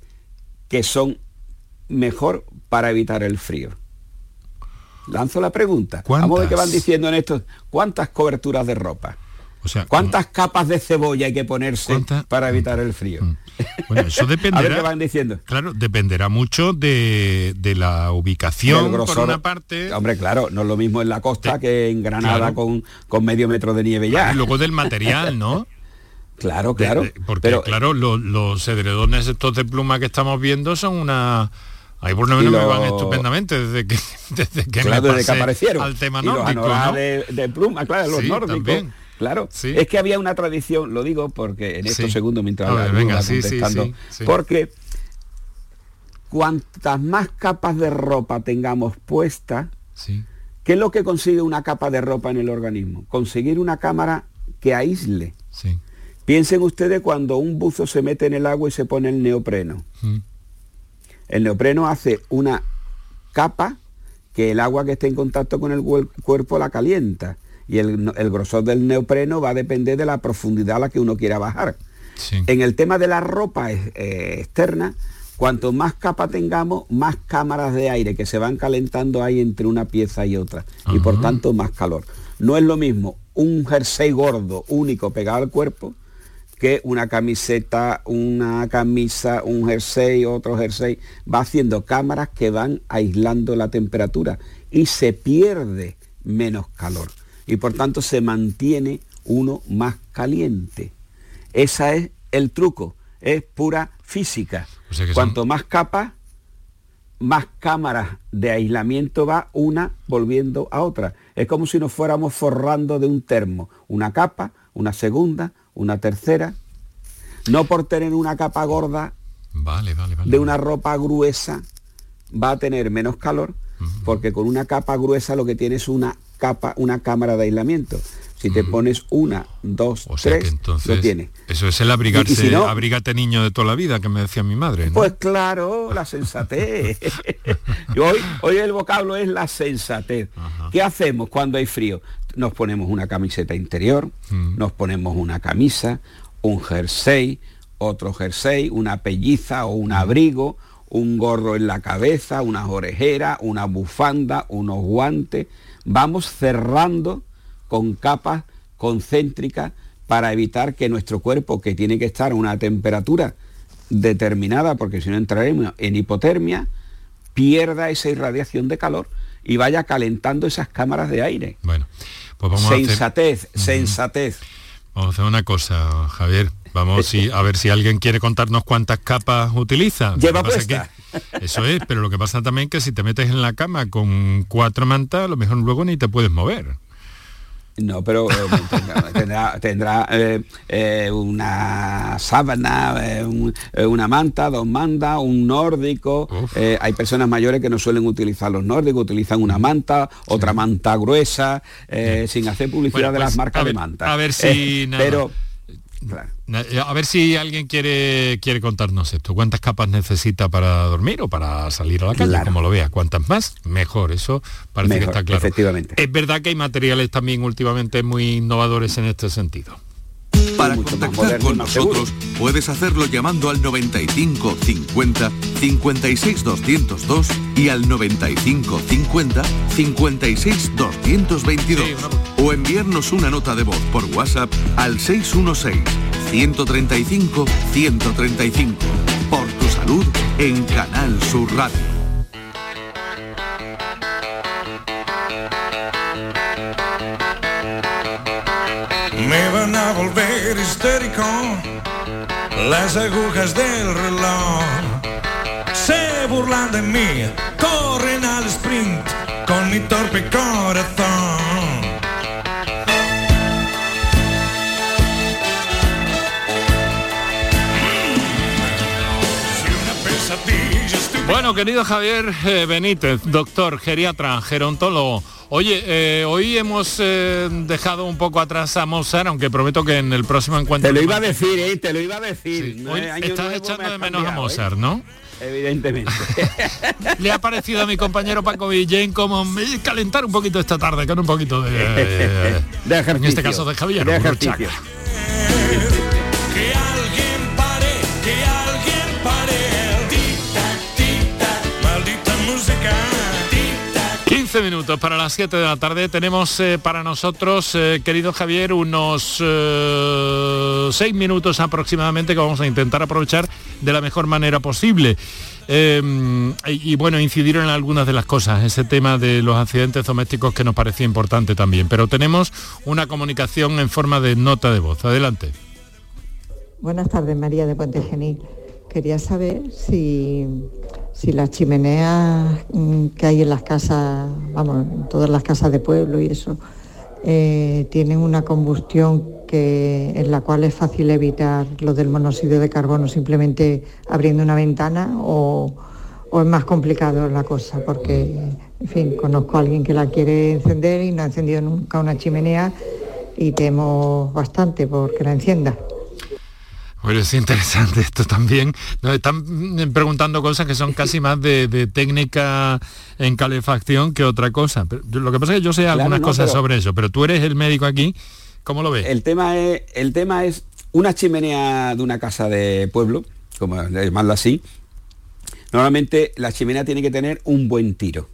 que son mejor para evitar el frío? lanzo la pregunta. Vamos a ver qué van diciendo en estos. ¿Cuántas coberturas de ropa? O sea, ¿Cuántas capas de cebolla hay que ponerse para evitar el frío? Mm. Bueno, eso dependerá. a ver qué van diciendo. Claro, dependerá mucho de, de la ubicación grosor. por una parte. Hombre, claro, no es lo mismo en la costa que en Granada Claro. con, con medio metro de nieve ya. Y luego del material, ¿no? Claro, claro. De- porque Pero- claro, lo- los edredones estos de pluma que estamos viendo son una. Ahí por lo menos me van estupendamente desde que, desde que claro, me desde que aparecieron. al tema y los nórdico, de, de pluma, claro, los Sí, nórdicos. también. Claro, Sí. es que había una tradición, lo digo porque en estos Sí. segundos mientras ver, venga, va sí, sí, contestando, sí, porque cuantas más capas de ropa tengamos puestas, Sí. ¿qué es lo que consigue una capa de ropa en el organismo? Conseguir una cámara que aísle. Piensen ustedes cuando un buzo se mete en el agua y se pone el neopreno. Mm. El neopreno hace una capa que el agua que esté en contacto con el cuer- cuerpo la calienta. Y el, el grosor del neopreno va a depender de la profundidad a la que uno quiera bajar. Sí. En el tema de la ropa eh, eh, externa, cuanto más capa tengamos, más cámaras de aire que se van calentando ahí entre una pieza y otra. Y por tanto más calor. No es lo mismo un jersey gordo único pegado al cuerpo que una camiseta, una camisa, un jersey, otro jersey. Va haciendo cámaras que van aislando la temperatura y se pierde menos calor. Y por tanto se mantiene uno más caliente. Ese es el truco, es pura física. O sea que son- Cuanto más capas, más cámaras de aislamiento va una volviendo a otra. Es como si nos fuéramos forrando de un termo. Una capa, una segunda, una tercera. No por tener una capa gorda Vale, vale, vale. de una ropa gruesa va a tener menos calor, porque con una capa gruesa lo que tiene es una capa, una cámara de aislamiento. Si te pones una, dos, O sea tres, que entonces lo tienes. eso es el abrigarse, si no- abrígate niño de toda la vida que me decía mi madre. ¿no? Pues claro, la sensatez. Hoy, hoy el vocablo es la sensatez. ¿Qué hacemos cuando hay frío? Nos ponemos una camiseta interior, nos ponemos una camisa, un jersey, otro jersey, una pelliza o un abrigo, un gorro en la cabeza, unas orejeras, una bufanda, unos guantes. Vamos cerrando con capas concéntricas para evitar que nuestro cuerpo, que tiene que estar a una temperatura determinada, porque si no entraremos en hipotermia, pierda esa irradiación de calor y vaya calentando esas cámaras de aire. Bueno, pues vamos a hacer, sensatez, sensatez. vamos a hacer una cosa, Javier. Vamos si- a ver si alguien quiere contarnos cuántas capas utiliza. Lleva es puesta. que- eso es, pero lo que pasa también que si te metes en la cama con cuatro mantas, a lo mejor luego ni te puedes mover. No, pero eh, tendrá, eh, eh, una sábana, un- una manta, dos mantas, un nórdico. Hay personas mayores que no suelen utilizar los nórdicos, utilizan una manta, otra manta gruesa, sin hacer publicidad Bueno, de las pues, marcas ver- de manta. a ver si nada. pero A ver si alguien quiere quiere contarnos esto. ¿Cuántas capas necesita para dormir o para salir a la calle? Claro. Como lo vea. Cuantas más, mejor. Eso parece que está claro. efectivamente. Es verdad que hay materiales también últimamente muy innovadores en este sentido. Para contactar con nosotros puedes hacerlo llamando al 95 50 56 202 y al 95 50 56 222 o enviarnos una nota de voz por WhatsApp al 616 135 135. Por tu salud en Canal Sur Radio. Me van a volver histérico las agujas del reloj. Se burlan de mí, corren al sprint con mi torpe corazón. Bueno, querido Javier eh, Benítez, doctor, geriatra, gerontólogo. Oye, eh, hoy hemos eh, dejado un poco atrás a Mozart, aunque prometo que en el próximo encuentro... te lo iba a decir, ¿eh? te lo iba a decir. Hoy estás me echando de menos a cambiado. Mozart, ¿no? Evidentemente. Le ha parecido a mi compañero Paco Villén como calentar un poquito esta tarde con un poquito de... De en ejercicio. este caso de Javier. De ejercicio. 15 15 minutos para las 7 de la tarde. Tenemos eh, para nosotros, eh, querido Javier, unos 6 minutos aproximadamente que vamos a intentar aprovechar de la mejor manera posible. Eh, y, bueno, incidir en algunas de las cosas, ese tema de los accidentes domésticos que nos parecía importante también. Pero tenemos una comunicación en forma de nota de voz. Adelante. Buenas tardes, María de Puente Genil. Quería saber si, si las chimeneas mm, que hay en las casas, vamos, en todas las casas de pueblo y eso, eh, tienen una combustión que, en la cual es fácil evitar lo del monóxido de carbono simplemente abriendo una ventana o, o es más complicado la cosa, porque, en fin, conozco a alguien que la quiere encender y no ha encendido nunca una chimenea y temo bastante porque la encienda. Bueno, es interesante esto también. Nos están preguntando cosas que son casi más de, de técnica en calefacción que otra cosa. Pero lo que pasa es que yo sé Claro, algunas no, cosas sobre eso, pero tú eres el médico aquí. ¿Cómo lo ves? El tema es, el tema es una chimenea de una casa de pueblo, como llamarlo así. Normalmente la chimenea tiene que tener un buen tiro.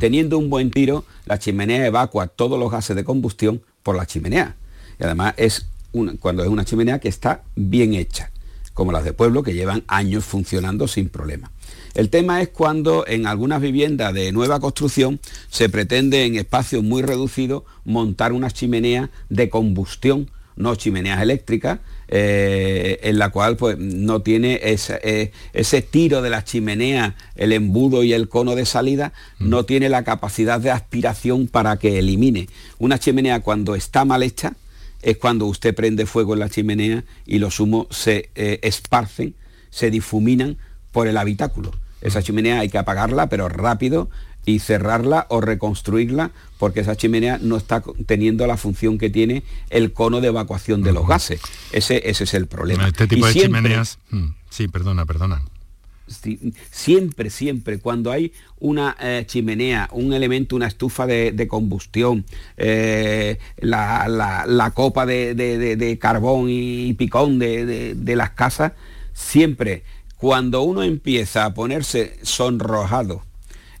Teniendo un buen tiro, la chimenea evacua todos los gases de combustión por la chimenea. Y además es una- cuando es una chimenea que está bien hecha, como las de pueblo que llevan años funcionando sin problema. El tema es cuando en algunas viviendas de nueva construcción se pretende en espacios muy reducidos montar una chimenea de combustión, no chimeneas eléctricas, eh, en la cual pues no tiene ese, eh, ese tiro de la chimenea, el embudo y el cono de salida, no tiene la capacidad de aspiración para que elimine. Una chimenea cuando está mal hecha, es cuando usted prende fuego en la chimenea y los humos se eh, esparcen, se difuminan por el habitáculo. Esa chimenea hay que apagarla, pero rápido, y cerrarla o reconstruirla, porque esa chimenea no está teniendo la función que tiene el cono de evacuación de los gases. Ese, ese es el problema. Este tipo Y de siempre- chimeneas. mm, Sí, perdona, perdona. Siempre, siempre, cuando hay una eh, chimenea, un elemento, una estufa de, de combustión, eh, la, la- la copa de, de- de- carbón y picón de, las casas, siempre, cuando uno empieza a ponerse sonrojado,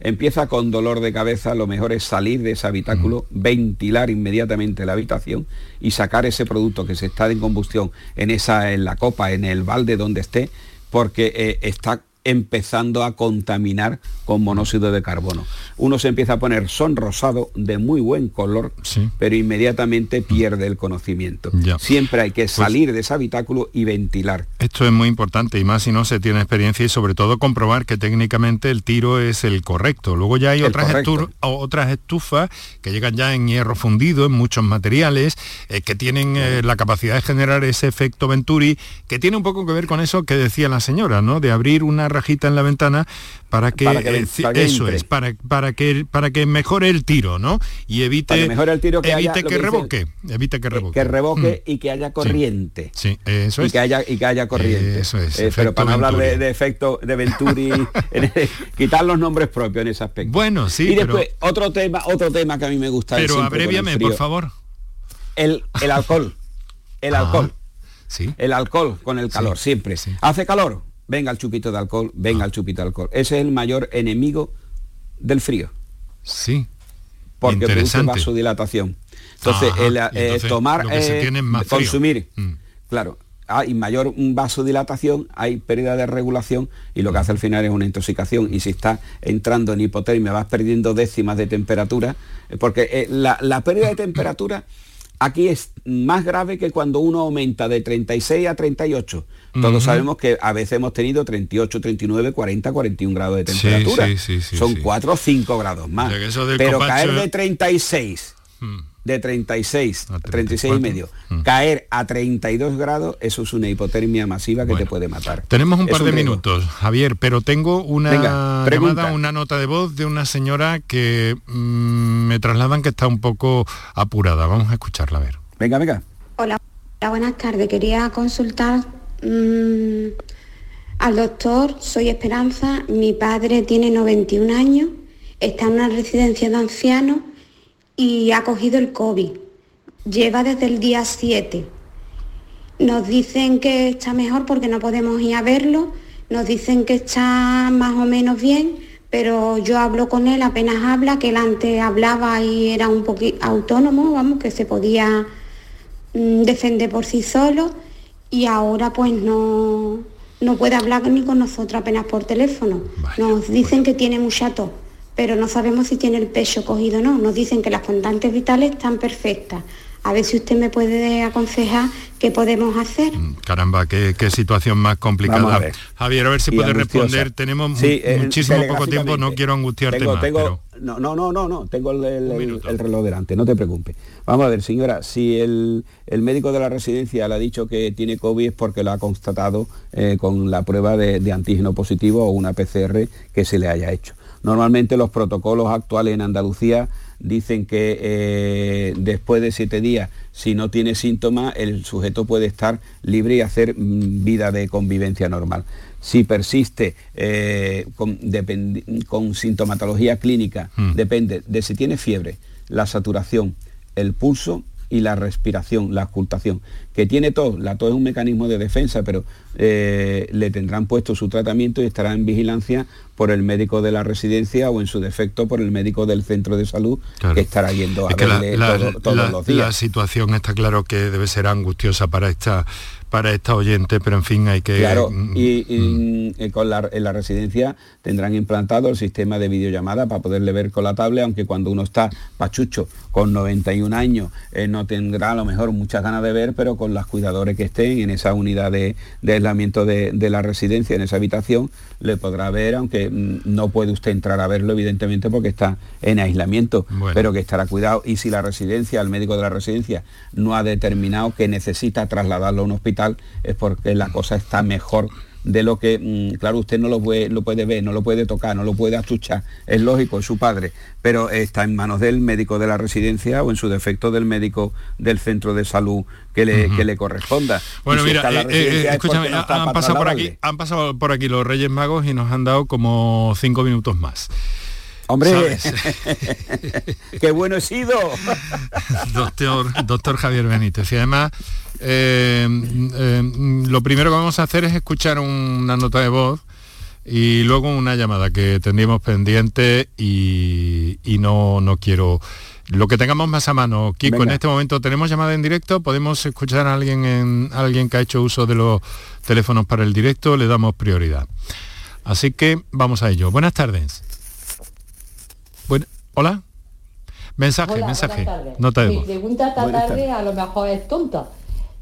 empieza con dolor de cabeza, lo mejor es salir de ese habitáculo, ventilar inmediatamente la habitación y sacar ese producto que se está en combustión en esa, en la copa, en el balde donde esté, porque eh, está empezando a contaminar con monóxido de carbono. Uno se empieza a poner sonrosado de muy buen color, pero inmediatamente pierde el conocimiento. Ya. Siempre hay que salir de ese habitáculo y ventilar. Esto es muy importante y más si no se tiene experiencia y sobre todo comprobar que técnicamente el tiro es el correcto. Luego ya hay estu- otras estufas que llegan ya en hierro fundido, en muchos materiales, eh, que tienen eh, la capacidad de generar ese efecto Venturi, que tiene un poco que ver con eso que decía la señora, ¿no? De abrir una rajita en la ventana para que, Para que ven- eh, ci- para que eso entre. es, para, para que para que mejore el tiro, ¿no? Y evite Para el tiro, que evite haya que, que dice- revoque, evite que revoque. que revoque Mm. y que haya corriente. Sí, eso y es. que haya y que haya corriente. Eso es, Eh, pero para no hablar de, Venturi. de efecto de Venturi, en quitar los nombres propios en ese aspecto. Bueno, sí, Y pero- después otro tema, otro tema que a mí me gusta. Pero frío. por favor. El, el alcohol. El Ah, alcohol. Sí. El alcohol con el calor, siempre. Hace calor, venga el chupito de alcohol, venga el chupito de alcohol. Ese es el mayor enemigo del frío. Sí. Porque produce vasodilatación. Entonces, Ajá, el, eh, entonces tomar, eh. Mm. consumir, claro, hay mayor vasodilatación, hay pérdida de regulación y lo que hace al final es una intoxicación. Y si estás entrando en hipotermia, vas perdiendo décimas de temperatura, eh, porque eh, la, la pérdida de temperatura aquí es más grave que cuando uno aumenta de 36 a 38. Todos Ujú. sabemos que a veces hemos tenido 38, 39, 40, 41 grados de temperatura. sí, sí, sí, Son sí. 4 o 5 grados más. O sea, Pero caer de 36 Mm. De 36 a 36 y 34. medio, Mm. caer a 32 grados, eso es una hipotermia masiva que te puede matar. Tenemos un Es par de riesgo. minutos, Javier, pero tengo una Venga, llamada, una nota de voz de una señora que mm, me trasladan que está un poco apurada. Vamos a escucharla a ver. Venga, venga. Hola, hola, buenas tardes. Quería consultar mm, al doctor. Soy Esperanza. Mi padre tiene 91 años, está en una residencia de ancianos y ha cogido el COVID. Lleva desde el día 7. Nos dicen que está mejor porque no podemos ir a verlo. Nos dicen que está más o menos bien, pero yo hablo con él, apenas habla, que él antes hablaba y era un poquito autónomo, vamos, que se podía mm, defender por sí solo y ahora pues no, no puede hablar ni con nosotros apenas por teléfono. Nos dicen que tiene mucha tos, pero no sabemos si tiene el pecho cogido o no. Nos dicen que las constantes vitales están perfectas. A ver si usted me puede aconsejar qué podemos hacer. Caramba, qué, qué situación más complicada. Vamos a ver. Javier, a ver si Y puede angustiosa. responder. Tenemos Sí, eh, muchísimo poco tiempo, no quiero angustiarte Tengo- más. tengo- pero- No, no, no, no, no, tengo el, el- el- el reloj delante, no te preocupes. Vamos a ver, señora, si el, el médico de la residencia le ha dicho que tiene COVID es porque lo ha constatado eh, con la prueba de, de antígeno positivo o una PCR que se le haya hecho. Normalmente los protocolos actuales en Andalucía dicen que eh, después de siete días, si no tiene síntomas, el sujeto puede estar libre y hacer mm, vida de convivencia normal. Si persiste eh, con, sintomatología clínica, depende de si tiene fiebre, la saturación, el pulso y la respiración, la ocultación. Que tiene tos, la tos es un mecanismo de defensa, pero eh, le tendrán puesto su tratamiento y estará en vigilancia por el médico de la residencia o en su defecto por el médico del centro de salud que estará yendo a Es que la, verle la- todo- todos la- los días. la situación está claro que debe ser angustiosa para esta para esta oyente, pero en fin hay que Claro, mm, y, y, eh, con la, en la residencia tendrán implantado el sistema de videollamada para poderle ver con la tablet, aunque cuando uno está pachucho con 91 años eh, no tendrá a lo mejor muchas ganas de ver, pero con las cuidadores que estén en esa unidad de, de aislamiento de, de la residencia, en esa habitación, le podrá ver, aunque mm, no puede usted entrar a verlo evidentemente porque está en aislamiento, pero que estará cuidado. Y si la residencia, el médico de la residencia, no ha determinado que necesita trasladarlo a un hospital, es porque la cosa está mejor de lo que, mm, claro, usted no lo puede, lo puede ver, no lo puede tocar, no lo puede achuchar, es lógico, es su padre, pero está en manos del médico de la residencia o en su defecto del médico del centro de salud que le, que le corresponda. Bueno, si mira, eh, eh, es escúchame, no han pasado por aquí, han pasado por aquí los Reyes Magos y nos han dado como cinco minutos más. Hombre, qué bueno he sido. doctor, doctor Javier Benítez. Y además, eh, eh, lo primero que vamos a hacer es escuchar una nota de voz y luego una llamada que tendríamos pendiente y, y no, no quiero... Lo que tengamos más a mano, Kiko, Venga. en este momento tenemos llamada en directo, podemos escuchar a alguien, en, a alguien que ha hecho uso de los teléfonos para el directo, le damos prioridad. Así que vamos a ello. Buenas tardes. Buen- Hola. Mensaje, Hola, mensaje. Nota de Mi pregunta esta Buenas tarde a lo mejor es tonta,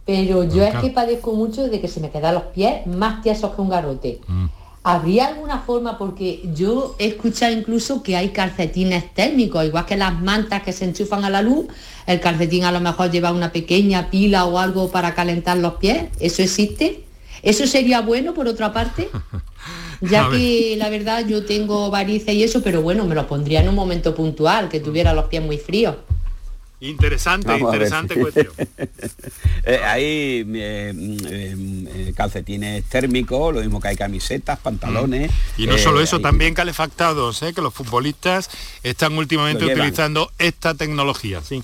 pero yo Bueno, es que padezco mucho de que se me quedan los pies más tiesos que un garrote. Mm. ¿Habría alguna forma? Porque yo he escuchado incluso que hay calcetines térmicos, igual que las mantas que se enchufan a la luz, el calcetín a lo mejor lleva una pequeña pila o algo para calentar los pies. ¿Eso existe? ¿Eso sería bueno por otra parte? Ya que la verdad yo tengo varices y eso, pero bueno, me lo pondría en un momento puntual, que tuviera los pies muy fríos. Interesante, Vamos interesante cuestión. Eh, hay eh, mm, eh, eh, calcetines térmicos, lo mismo que hay camisetas, pantalones. Y no eh, solo eso, hay- también calefactados, ¿eh? que los futbolistas están últimamente utilizando esta tecnología, sí.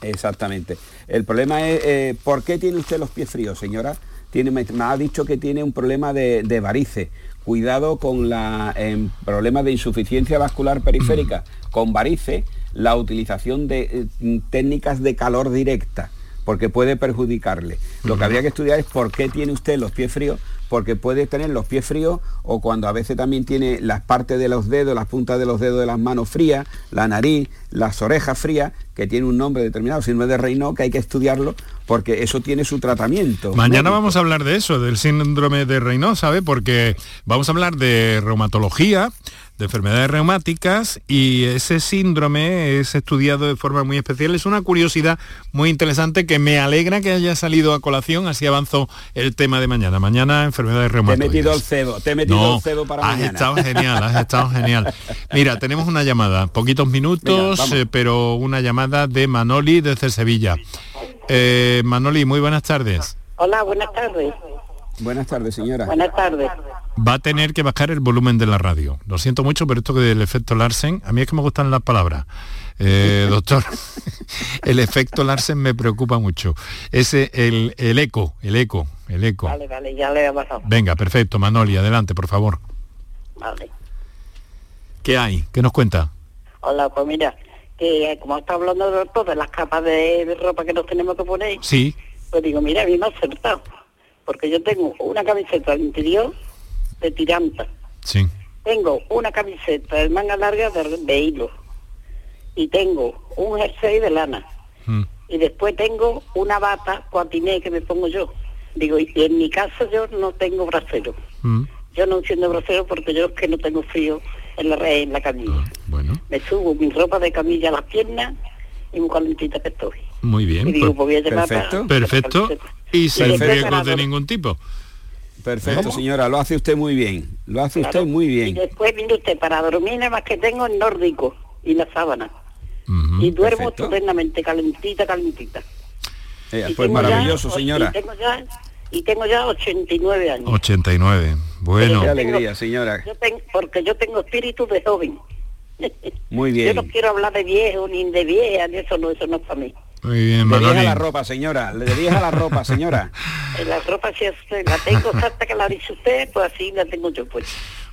Exactamente. El problema es, eh, ¿por qué tiene usted los pies fríos, señora? Tiene, me, me ha dicho que tiene un problema de, de varices. Cuidado con la em, problema de insuficiencia vascular periférica. Con varices, la utilización de eh, técnicas de calor directa, porque puede perjudicarle. Lo que habría que estudiar es por qué tiene usted los pies fríos, porque puede tener los pies fríos o cuando a veces también tiene las partes de los dedos, las puntas de los dedos de las manos frías, la nariz, las orejas frías, que tiene un nombre determinado, síndrome de Raynaud, que hay que estudiarlo porque eso tiene su tratamiento. Mañana médico. vamos a hablar de eso, del síndrome de Raynaud, ¿sabe? Porque vamos a hablar de reumatología, de enfermedades reumáticas y ese síndrome es estudiado de forma muy especial. Es una curiosidad muy interesante que me alegra que haya salido a colación, así avanzó el tema de mañana. Mañana enfermedades Te he reumáticas. metido el cebo, te he metido No, el cebo para has mañana. estado genial, has estado genial. Mira, tenemos una llamada, poquitos minutos, Venga, eh, pero una llamada de Manoli desde Sevilla. Eh, Manoli, muy buenas tardes. Hola, buenas tardes. Buenas tardes, señora. Buenas tardes. Va a tener que bajar el volumen de la radio. Lo siento mucho, pero esto que del efecto Larsen, a mí es que me gustan las palabras. Eh, doctor, el efecto Larsen me preocupa mucho. Ese, el, el eco, el eco, el eco. Vale, vale, ya le he bajado. Venga, perfecto, Manoli, adelante, por favor. Vale. ¿Qué hay? ¿Qué nos cuenta? Hola, pues mira, que como está hablando doctor de las capas de, de ropa que nos tenemos que poner, Sí. pues digo, mira, a mí me ha acertado. Porque yo tengo una camiseta al interior de tiranta. Sí. Tengo una camiseta de manga larga de, de hilo. Y tengo un jersey de lana. Mm. Y después tengo una bata cuatiné que me pongo yo. Digo, y en mi casa yo no tengo brasero. Mm. Yo no enciendo brasero porque yo es que no tengo frío en la, re- en la camilla. Bueno. Me subo mi ropa de camilla a las piernas y muy calentita que estoy. Muy bien. Y digo, pues voy a Perfecto. para- Perfecto. Y sin riesgos de ningún tipo. Perfecto, ¿Cómo? señora, lo hace usted muy bien. Lo hace Claro. usted muy Y bien. después mire usted, para dormir nada más que tengo el nórdico y la sábana. y duermo perfecto. estupendamente, calentita, calentita. Eh, Y pues ya- maravilloso, y señora. tengo ya, y tengo ya 89 años. 89. Bueno. Qué alegría, señora. Yo porque yo tengo espíritu de joven. Muy Yo bien. no quiero hablar de viejo ni de vieja, ni eso no, eso no es para mí. Muy bien, Le Manoli. deja la ropa, señora. Le deja la ropa, señora. La ropa si es- la tengo exacta que la dice usted, pues así la tengo yo pues.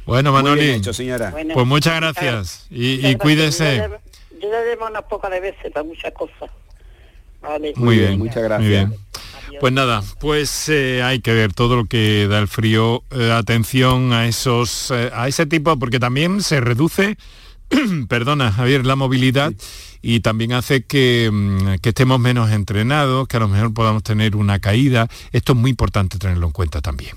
Bueno, Muy Manoli. bien hecho, señora. Bueno, Pues muchas gracias. Y, y Muchas cuídese. gracias. Yo ya llevo unas pocas de veces para muchas cosas. Vale. Muy bien, muchas gracias. Muy bien. Pues nada, pues eh, hay que ver todo lo que da el frío. Eh, atención a esos, eh, a ese tipo, porque también se reduce, perdona, Javier, la movilidad y también hace que, mm, que estemos menos entrenados, que a lo mejor podamos tener una caída. Esto es muy importante tenerlo en cuenta también.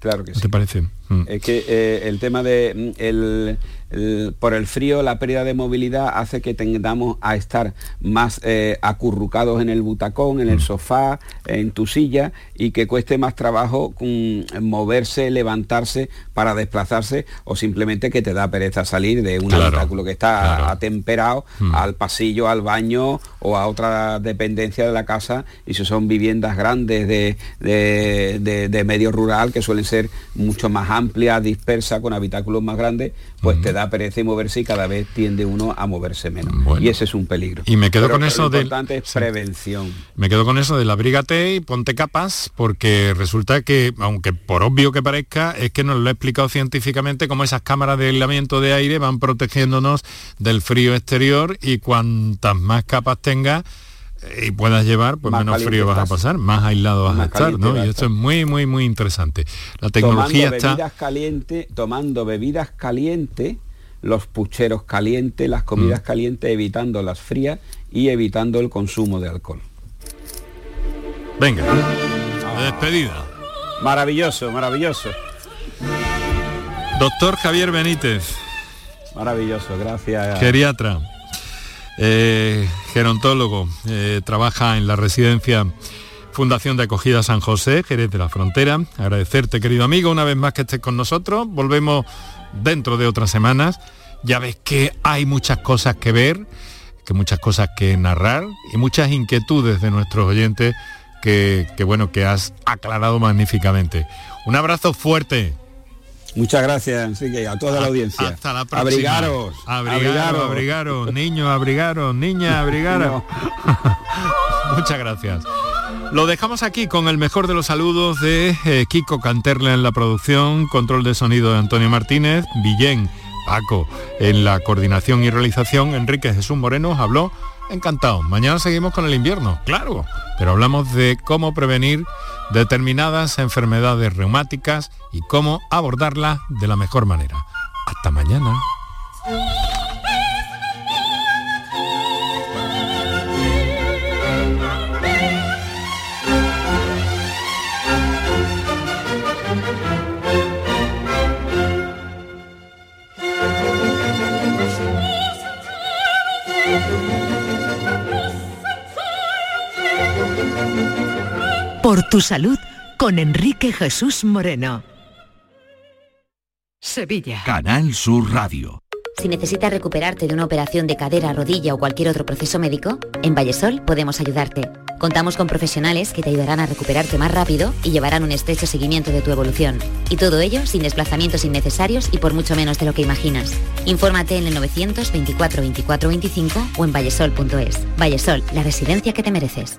Claro que ¿No sí. te parece? Mm. Es que eh, el tema de mm, el, el- por el frío, la pérdida de movilidad hace que tengamos a estar más eh, acurrucados en el butacón, en el sofá, en tu silla y que cueste más trabajo mm, moverse, levantarse para desplazarse o simplemente que te da pereza salir de un Claro, habitáculo que está claro. atemperado Mm. al pasillo, al baño o a otra dependencia de la casa y si son viviendas grandes de, de- de- de medio rural que suelen ser mucho más amplias, dispersas, con habitáculos más grandes, pues te da pereza y moverse y cada vez tiende uno a moverse menos. Y ese es un peligro. Y me quedo Pero con eso del- importante es prevención. Me quedo con eso del abrígate y ponte capas, porque resulta que, aunque por obvio que parezca, es que nos lo ha explicado científicamente cómo esas cámaras de aislamiento de aire van protegiéndonos del frío exterior y cuantas más capas tengas eh, y puedas llevar, pues Más menos frío vas a pasar, más aislado vas Más a estar, ¿no? a Y esto es muy, muy, muy interesante. La tecnología tomando está... bebidas calientes, tomando bebidas calientes, los pucheros calientes, las comidas Mm. calientes, evitando las frías y evitando el consumo de alcohol. Venga, despedida. Maravilloso, maravilloso. Doctor Javier Benítez. Maravilloso, gracias. Geriatra, eh, gerontólogo, eh, trabaja en la residencia Fundación de Acogida San José, Jerez de la Frontera. Agradecerte, querido amigo, una vez más que estés con nosotros. Volvemos dentro de otras semanas. Ya ves que hay muchas cosas que ver, que muchas cosas que narrar y muchas inquietudes de nuestros oyentes que, que bueno, que has aclarado magníficamente. Un abrazo fuerte. Muchas gracias, Enrique, a toda la audiencia. Hasta la próxima. Abrigaros. Abrigaros, abrigaros, niños, abrigaros, niñas, abrigaros. Muchas gracias. Lo dejamos aquí con el mejor de los saludos de eh, Kiko Canterla en la producción, control de sonido de Antonio Martínez, Villén, Paco en la coordinación y realización, Enrique Jesús Moreno habló. Encantado. Mañana seguimos con el invierno, claro, pero hablamos de cómo prevenir determinadas enfermedades reumáticas y cómo abordarlas de la mejor manera. Hasta mañana. Por tu salud con Enrique Jesús Moreno. Sevilla. Canal Sur Radio. Si necesitas recuperarte de una operación de cadera, rodilla o cualquier otro proceso médico, en Vallesol podemos ayudarte. Contamos con profesionales que te ayudarán a recuperarte más rápido y llevarán un estrecho seguimiento de tu evolución. Y todo ello sin desplazamientos innecesarios y por mucho menos de lo que imaginas. Infórmate en el 924 24 25 o en vallesol.es. Vallesol, la residencia que te mereces.